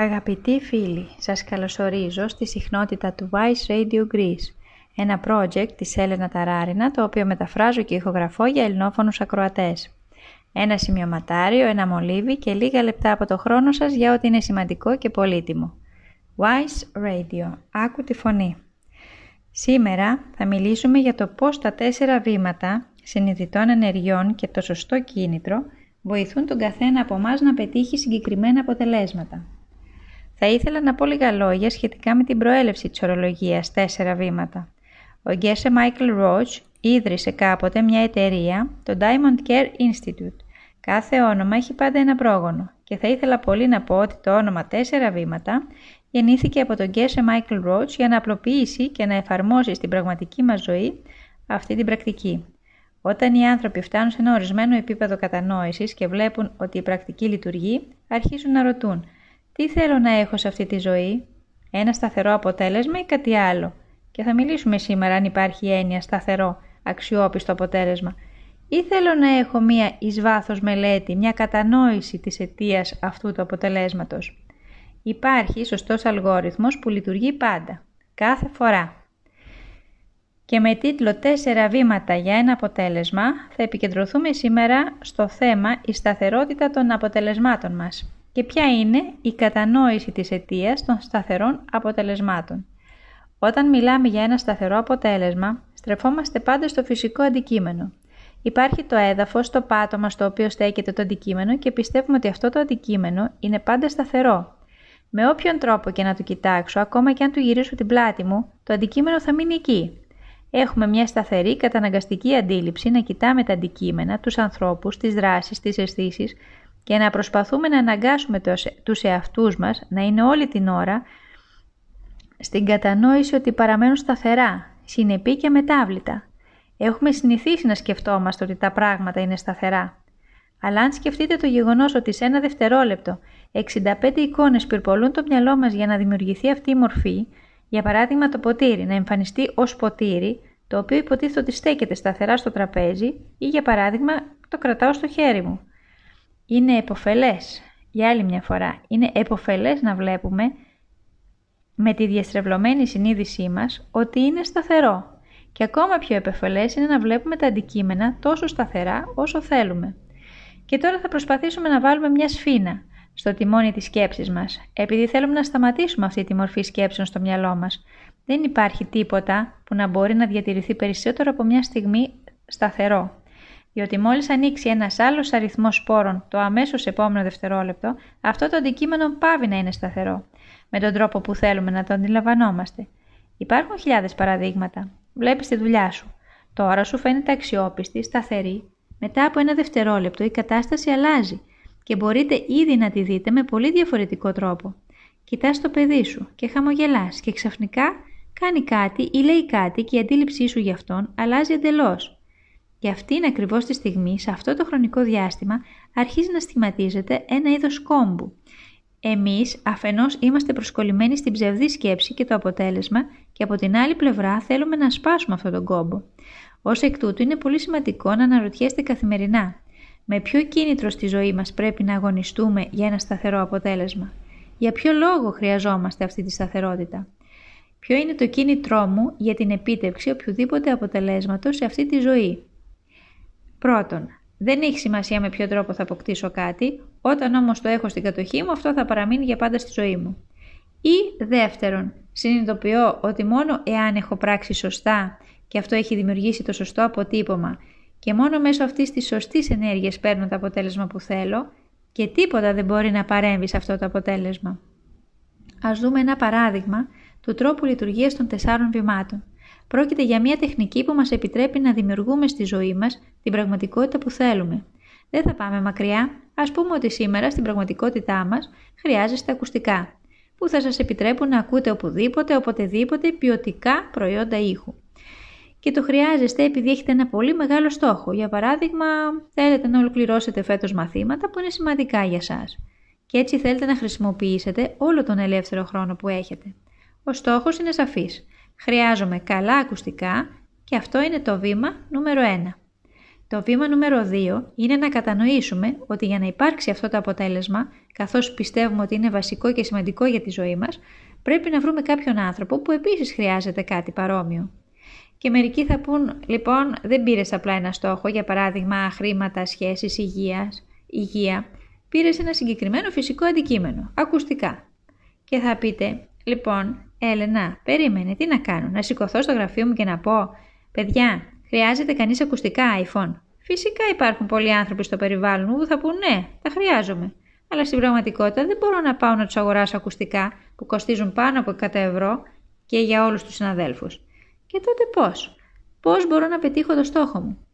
Αγαπητοί φίλοι, σας καλωσορίζω στη συχνότητα του Vice Radio Greece, ένα project της Έλενα Ταράρινα, το οποίο μεταφράζω και ηχογραφώ για ελληνόφωνους ακροατές. Ένα σημειωματάριο, ένα μολύβι και λίγα λεπτά από το χρόνο σας για ό,τι είναι σημαντικό και πολύτιμο. Wise Radio. Άκου τη φωνή. Σήμερα θα μιλήσουμε για το πώς τα τέσσερα βήματα συνειδητών ενεργειών και το σωστό κίνητρο βοηθούν τον καθένα από εμάς να πετύχει συγκεκριμένα αποτελέσματα. Θα ήθελα να πω λίγα λόγια σχετικά με την προέλευση της ορολογίας «τέσσερα βήματα». Ο Γκέσε Μάικλ Ρότζ ίδρυσε κάποτε μια εταιρεία, το Diamond Care Institute. Κάθε όνομα έχει πάντα ένα πρόγονο και θα ήθελα πολύ να πω ότι το όνομα «τέσσερα βήματα» γεννήθηκε από τον Γκέσε Μάικλ Ρότζ για να απλοποιήσει και να εφαρμόσει στην πραγματική μας ζωή αυτή την πρακτική. Όταν οι άνθρωποι φτάνουν σε ένα ορισμένο επίπεδο κατανόησης και βλέπουν ότι η πρακτική λειτουργεί, αρχίζουν να ρωτούν «Τι θέλω να έχω σε αυτή τη ζωή, ένα σταθερό αποτέλεσμα ή κάτι άλλο» και θα μιλήσουμε σήμερα αν υπάρχει έννοια σταθερό, αξιόπιστο αποτέλεσμα ή θέλω να έχω μία εις βάθος μελέτη, μια κατανόηση της αιτίας αυτού του αποτελέσματος; Υπάρχει σωστός αλγόριθμος που λειτουργεί πάντα, κάθε φορά. Και με τίτλο «4 βήματα για ένα αποτέλεσμα» θα επικεντρωθούμε σήμερα στο θέμα «Η σταθερότητα των αποτελεσμάτων μας» και ποια είναι η κατανόηση της αιτίας των σταθερών αποτελεσμάτων. Όταν μιλάμε για ένα σταθερό αποτέλεσμα, στρεφόμαστε πάντα στο φυσικό αντικείμενο. Υπάρχει το έδαφος, το πάτωμα στο οποίο στέκεται το αντικείμενο και πιστεύουμε ότι αυτό το αντικείμενο είναι πάντα σταθερό. Με όποιον τρόπο και να το κοιτάξω, ακόμα και αν του γυρίσω την πλάτη μου, το αντικείμενο θα μείνει εκεί. Έχουμε μια σταθερή καταναγκαστική αντίληψη να κοιτάμε τα αντικείμενα, τους ανθρώπους, τις δράσεις, τις αισθήσεις και να προσπαθούμε να αναγκάσουμε τους εαυτούς μας να είναι όλη την ώρα στην κατανόηση ότι παραμένουν σταθερά, συνεπή και μετάβλητα. Έχουμε συνηθίσει να σκεφτόμαστε ότι τα πράγματα είναι σταθερά. Αλλά αν σκεφτείτε το γεγονός ότι σε ένα δευτερόλεπτο 65 εικόνες πυρπολούν το μυαλό μας για να δημιουργηθεί αυτή η μορφή, για παράδειγμα το ποτήρι να εμφανιστεί ως ποτήρι, το οποίο υποτίθεται ότι στέκεται σταθερά στο τραπέζι ή για παράδειγμα το κρατάω στο χέρι μου. Είναι εποφελές, για άλλη μια φορά, είναι εποφελές να βλέπουμε με τη διαστρεβλωμένη συνείδησή μας ότι είναι σταθερό και ακόμα πιο επεφελές είναι να βλέπουμε τα αντικείμενα τόσο σταθερά όσο θέλουμε. Και τώρα θα προσπαθήσουμε να βάλουμε μια σφίνα στο τιμόνι της σκέψης μας, επειδή θέλουμε να σταματήσουμε αυτή τη μορφή σκέψεων στο μυαλό μας. Δεν υπάρχει τίποτα που να μπορεί να διατηρηθεί περισσότερο από μια στιγμή σταθερό. Διότι μόλις ανοίξει ένας άλλος αριθμός σπόρων το αμέσως επόμενο δευτερόλεπτο, αυτό το αντικείμενο πάβει να είναι σταθερό, με τον τρόπο που θέλουμε να το αντιλαμβανόμαστε. Υπάρχουν χιλιάδες παραδείγματα. Βλέπεις τη δουλειά σου. Τώρα σου φαίνεται αξιόπιστη, σταθερή. Μετά από ένα δευτερόλεπτο η κατάσταση αλλάζει και μπορείτε ήδη να τη δείτε με πολύ διαφορετικό τρόπο. Κοιτάς το παιδί σου και χαμογελάς και ξαφνικά κάνει κάτι ή λέει κάτι και η αντίληψή σου γι' αυτόν αλλάζει εντελώς. Και αυτήν ακριβώς τη στιγμή, σε αυτό το χρονικό διάστημα, αρχίζει να στιγματίζεται ένα είδος κόμπου. Εμείς αφενός είμαστε προσκολλημένοι στην ψευδή σκέψη και το αποτέλεσμα και από την άλλη πλευρά θέλουμε να σπάσουμε αυτόν τον κόμπο. Ω εκ τούτου είναι πολύ σημαντικό να αναρωτιέστε καθημερινά με ποιο κίνητρο στη ζωή μας πρέπει να αγωνιστούμε για ένα σταθερό αποτέλεσμα; Για ποιο λόγο χρειαζόμαστε αυτή τη σταθερότητα; Ποιο είναι το κίνητρό μου για την επίτευξη οποιοδήποτε αποτελέσματος σε αυτή τη ζωή; Πρώτον, δεν έχει σημασία με ποιο τρόπο θα αποκτήσω κάτι, όταν όμως το έχω στην κατοχή μου αυτό θα παραμείνει για πάντα στη ζωή μου. Ή δεύτερον, συνειδητοποιώ ότι μόνο εάν έχω πράξει σωστά και αυτό έχει δημιουργήσει το σωστό αποτύπωμα και μόνο μέσω αυτής της σωστής ενέργειας παίρνω το αποτέλεσμα που θέλω και τίποτα δεν μπορεί να παρέμβει σε αυτό το αποτέλεσμα. Ας δούμε ένα παράδειγμα του τρόπου λειτουργίας των τεσσάρων βημάτων. Πρόκειται για μια τεχνική που μας επιτρέπει να δημιουργούμε στη ζωή μας την πραγματικότητα που θέλουμε. Δεν θα πάμε μακριά. Ας πούμε ότι σήμερα στην πραγματικότητά μας χρειάζεστε ακουστικά, που θα σας επιτρέπουν να ακούτε οπουδήποτε, οποτεδήποτε ποιοτικά προϊόντα ήχου και το χρειάζεστε επειδή έχετε ένα πολύ μεγάλο στόχο. Για παράδειγμα, θέλετε να ολοκληρώσετε φέτος μαθήματα που είναι σημαντικά για σας και έτσι θέλετε να χρησιμοποιήσετε όλο τον ελεύθερο χρόνο που έχετε. Ο στόχος είναι σαφής. Χρειάζομαι καλά ακουστικά και αυτό είναι το βήμα νούμερο 1. Το βήμα νούμερο 2 είναι να κατανοήσουμε ότι για να υπάρξει αυτό το αποτέλεσμα, καθώς πιστεύουμε ότι είναι βασικό και σημαντικό για τη ζωή μας, πρέπει να βρούμε κάποιον άνθρωπο που επίσης χρειάζεται κάτι παρόμοιο. Και μερικοί θα πούν, λοιπόν, δεν πήρες απλά ένα στόχο, για παράδειγμα χρήματα, σχέσεις, υγείας, υγεία. Πήρες ένα συγκεκριμένο φυσικό αντικείμενο, ακουστικά. Και θα πείτε, λοιπόν, Έλενα, περίμενε, τι να κάνω, να σηκωθώ στο γραφείο μου και να πω, παιδιά, χρειάζεται κανείς ακουστικά iPhone. Φυσικά υπάρχουν πολλοί άνθρωποι στο περιβάλλον μου που θα πούν ναι, τα χρειάζομαι. Αλλά στην πραγματικότητα δεν μπορώ να πάω να τους αγοράσω ακουστικά που κοστίζουν πάνω από 100 ευρώ και για όλους τους συναδέλφους. Και τότε πώς; Πώς μπορώ να πετύχω το στόχο μου;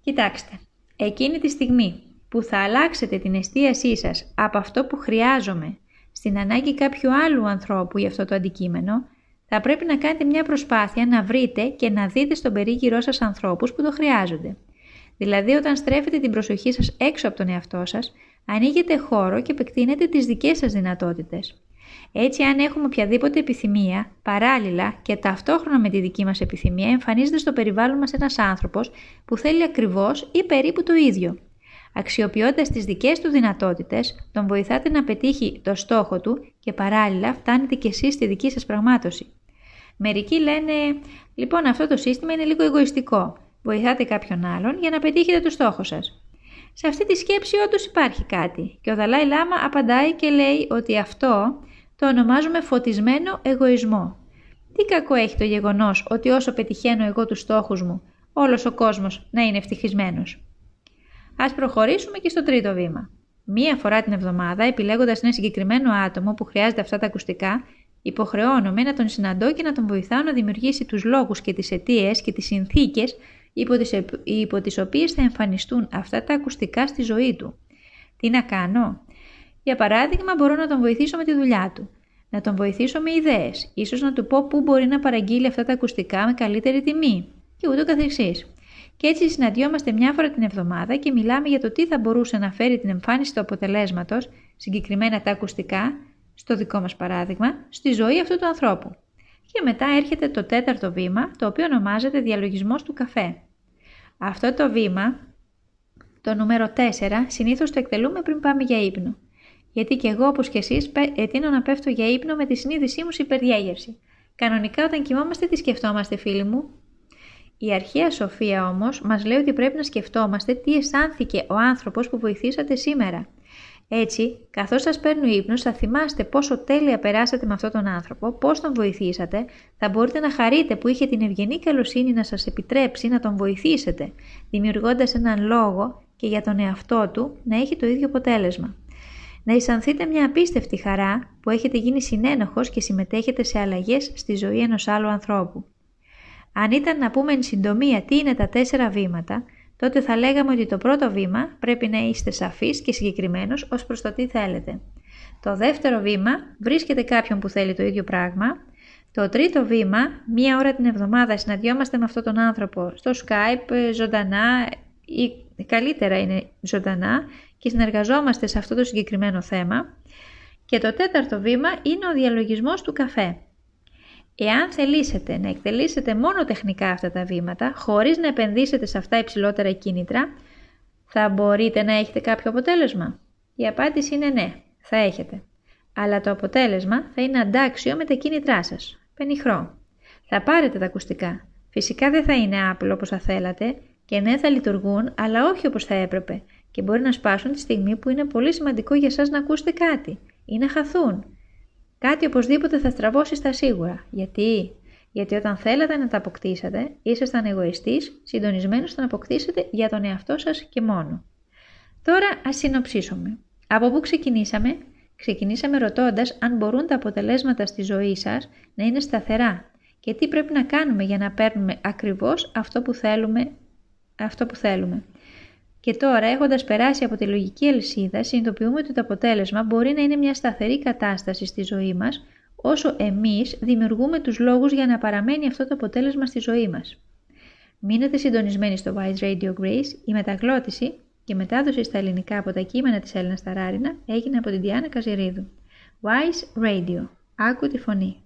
Κοιτάξτε, εκείνη τη στιγμή που θα αλλάξετε την εστίασή σας από αυτό που χρειάζομαι στην ανάγκη κάποιου άλλου ανθρώπου για αυτό το αντικείμενο, θα πρέπει να κάνετε μια προσπάθεια να βρείτε και να δείτε στον περίγυρό σας ανθρώπους που το χρειάζονται. Δηλαδή όταν στρέφετε την προσοχή σας έξω από τον εαυτό σας, ανοίγετε χώρο και επεκτείνετε τις δικές σας δυνατότητες. Έτσι, αν έχουμε οποιαδήποτε επιθυμία, παράλληλα και ταυτόχρονα με τη δική μας επιθυμία, εμφανίζεται στο περιβάλλον μας ένας άνθρωπος που θέλει ακριβώς ή περίπου το ίδιο. Αξιοποιώντας τις δικές του δυνατότητες, τον βοηθάτε να πετύχει το στόχο του και παράλληλα φτάνετε κι εσείς στη δική σας πραγμάτωση. Μερικοί λένε, λοιπόν αυτό το σύστημα είναι λίγο εγωιστικό. Βοηθάτε κάποιον άλλον για να πετύχετε το στόχο σας. Σε αυτή τη σκέψη όντως υπάρχει κάτι και ο Δαλάη Λάμα απαντάει και λέει ότι αυτό το ονομάζουμε φωτισμένο εγωισμό. Τι κακό έχει το γεγονός ότι όσο πετυχαίνω εγώ τους στόχους μου, όλος ο κόσμος να είναι ευτυχισμένος; Ας προχωρήσουμε και στο τρίτο βήμα. Μία φορά την εβδομάδα, επιλέγοντας ένα συγκεκριμένο άτομο που χρειάζεται αυτά τα ακουστικά, υποχρεώνομαι να τον συναντώ και να τον βοηθάω να δημιουργήσει τους λόγους και τις αιτίες και τις συνθήκες υπό τις, υπό τις οποίες θα εμφανιστούν αυτά τα ακουστικά στη ζωή του. Τι να κάνω; Για παράδειγμα, μπορώ να τον βοηθήσω με τη δουλειά του. Να τον βοηθήσω με ιδέες, ίσως να του πω πού μπορεί να παραγγείλει αυτά τα ακουστικά με καλύτερη τιμή και ούτω καθεξής. Και έτσι συναντιόμαστε μια φορά την εβδομάδα και μιλάμε για το τι θα μπορούσε να φέρει την εμφάνιση του αποτελέσματος, συγκεκριμένα τα ακουστικά, στο δικό μας παράδειγμα, στη ζωή αυτού του ανθρώπου. Και μετά έρχεται το τέταρτο βήμα, το οποίο ονομάζεται διαλογισμός του καφέ. Αυτό το βήμα, το νούμερο 4, συνήθως το εκτελούμε πριν πάμε για ύπνο. Γιατί και εγώ όπως και εσείς ετείνω να πέφτω για ύπνο με τη συνείδησή μου σε υπερδιέγερση. Κανονικά όταν κοιμόμαστε τι σκεφτόμαστε φίλοι μου; Η αρχαία σοφία όμως μας λέει ότι πρέπει να σκεφτόμαστε τι αισθάνθηκε ο άνθρωπος που βοηθήσατε σήμερα. Έτσι, καθώς σας παίρνει ο ύπνο, θα θυμάστε πόσο τέλεια περάσατε με αυτόν τον άνθρωπο, πώς τον βοηθήσατε, θα μπορείτε να χαρείτε που είχε την ευγενή καλοσύνη να σας επιτρέψει να τον βοηθήσετε, δημιουργώντας έναν λόγο και για τον εαυτό του να έχει το ίδιο αποτέλεσμα. Να αισθανθείτε μια απίστευτη χαρά που έχετε γίνει συνένοχος και συμμετέχετε σε αλλαγές στη ζωή ενός άλλου ανθρώπου. Αν ήταν να πούμε εν συντομία τι είναι τα τέσσερα βήματα, τότε θα λέγαμε ότι το πρώτο βήμα πρέπει να είστε σαφείς και συγκεκριμένος ως προς το τι θέλετε. Το δεύτερο βήμα βρίσκεται κάποιον που θέλει το ίδιο πράγμα. Το τρίτο βήμα, μία ώρα την εβδομάδα συναντιόμαστε με αυτόν τον άνθρωπο στο Skype, ζωντανά ή καλύτερα είναι ζωντανά και συνεργαζόμαστε σε αυτό το συγκεκριμένο θέμα. Και το τέταρτο βήμα είναι ο διαλογισμός του καφέ. Εάν θελήσετε να εκτελήσετε μόνο τεχνικά αυτά τα βήματα, χωρίς να επενδύσετε σε αυτά υψηλότερα κίνητρα, θα μπορείτε να έχετε κάποιο αποτέλεσμα; Η απάντηση είναι ναι, θα έχετε. Αλλά το αποτέλεσμα θα είναι αντάξιο με τα κίνητρά σας. Πενιχρό. Θα πάρετε τα ακουστικά. Φυσικά δεν θα είναι άπλο όπως θα θέλατε και ναι θα λειτουργούν, αλλά όχι όπως θα έπρεπε και μπορεί να σπάσουν τη στιγμή που είναι πολύ σημαντικό για σας να ακούσετε κάτι ή να χαθούν Κάτι οπωσδήποτε θα στραβώσει στα σίγουρα. Γιατί; Γιατί όταν θέλατε να τα αποκτήσετε, ήσασταν εγωιστής, συντονισμένος στο να αποκτήσετε για τον εαυτό σας και μόνο. Τώρα ας συνοψίσουμε. Από πού ξεκινήσαμε; Ξεκινήσαμε ρωτώντας αν μπορούν τα αποτελέσματα στη ζωή σας να είναι σταθερά και τι πρέπει να κάνουμε για να παίρνουμε ακριβώς αυτό που θέλουμε. Αυτό που θέλουμε. Και τώρα, έχοντας περάσει από τη λογική αλυσίδα, συνειδητοποιούμε ότι το αποτέλεσμα μπορεί να είναι μια σταθερή κατάσταση στη ζωή μας, όσο εμείς δημιουργούμε τους λόγους για να παραμένει αυτό το αποτέλεσμα στη ζωή μας. Μείνετε συντονισμένοι στο Wise Radio Grace, η μεταγλώτηση και μετάδοση στα ελληνικά από τα κείμενα της Έλληνας Ταράρινα έγινε από την Διάννα Καζιρίδου. Wise Radio. Άκου τη φωνή.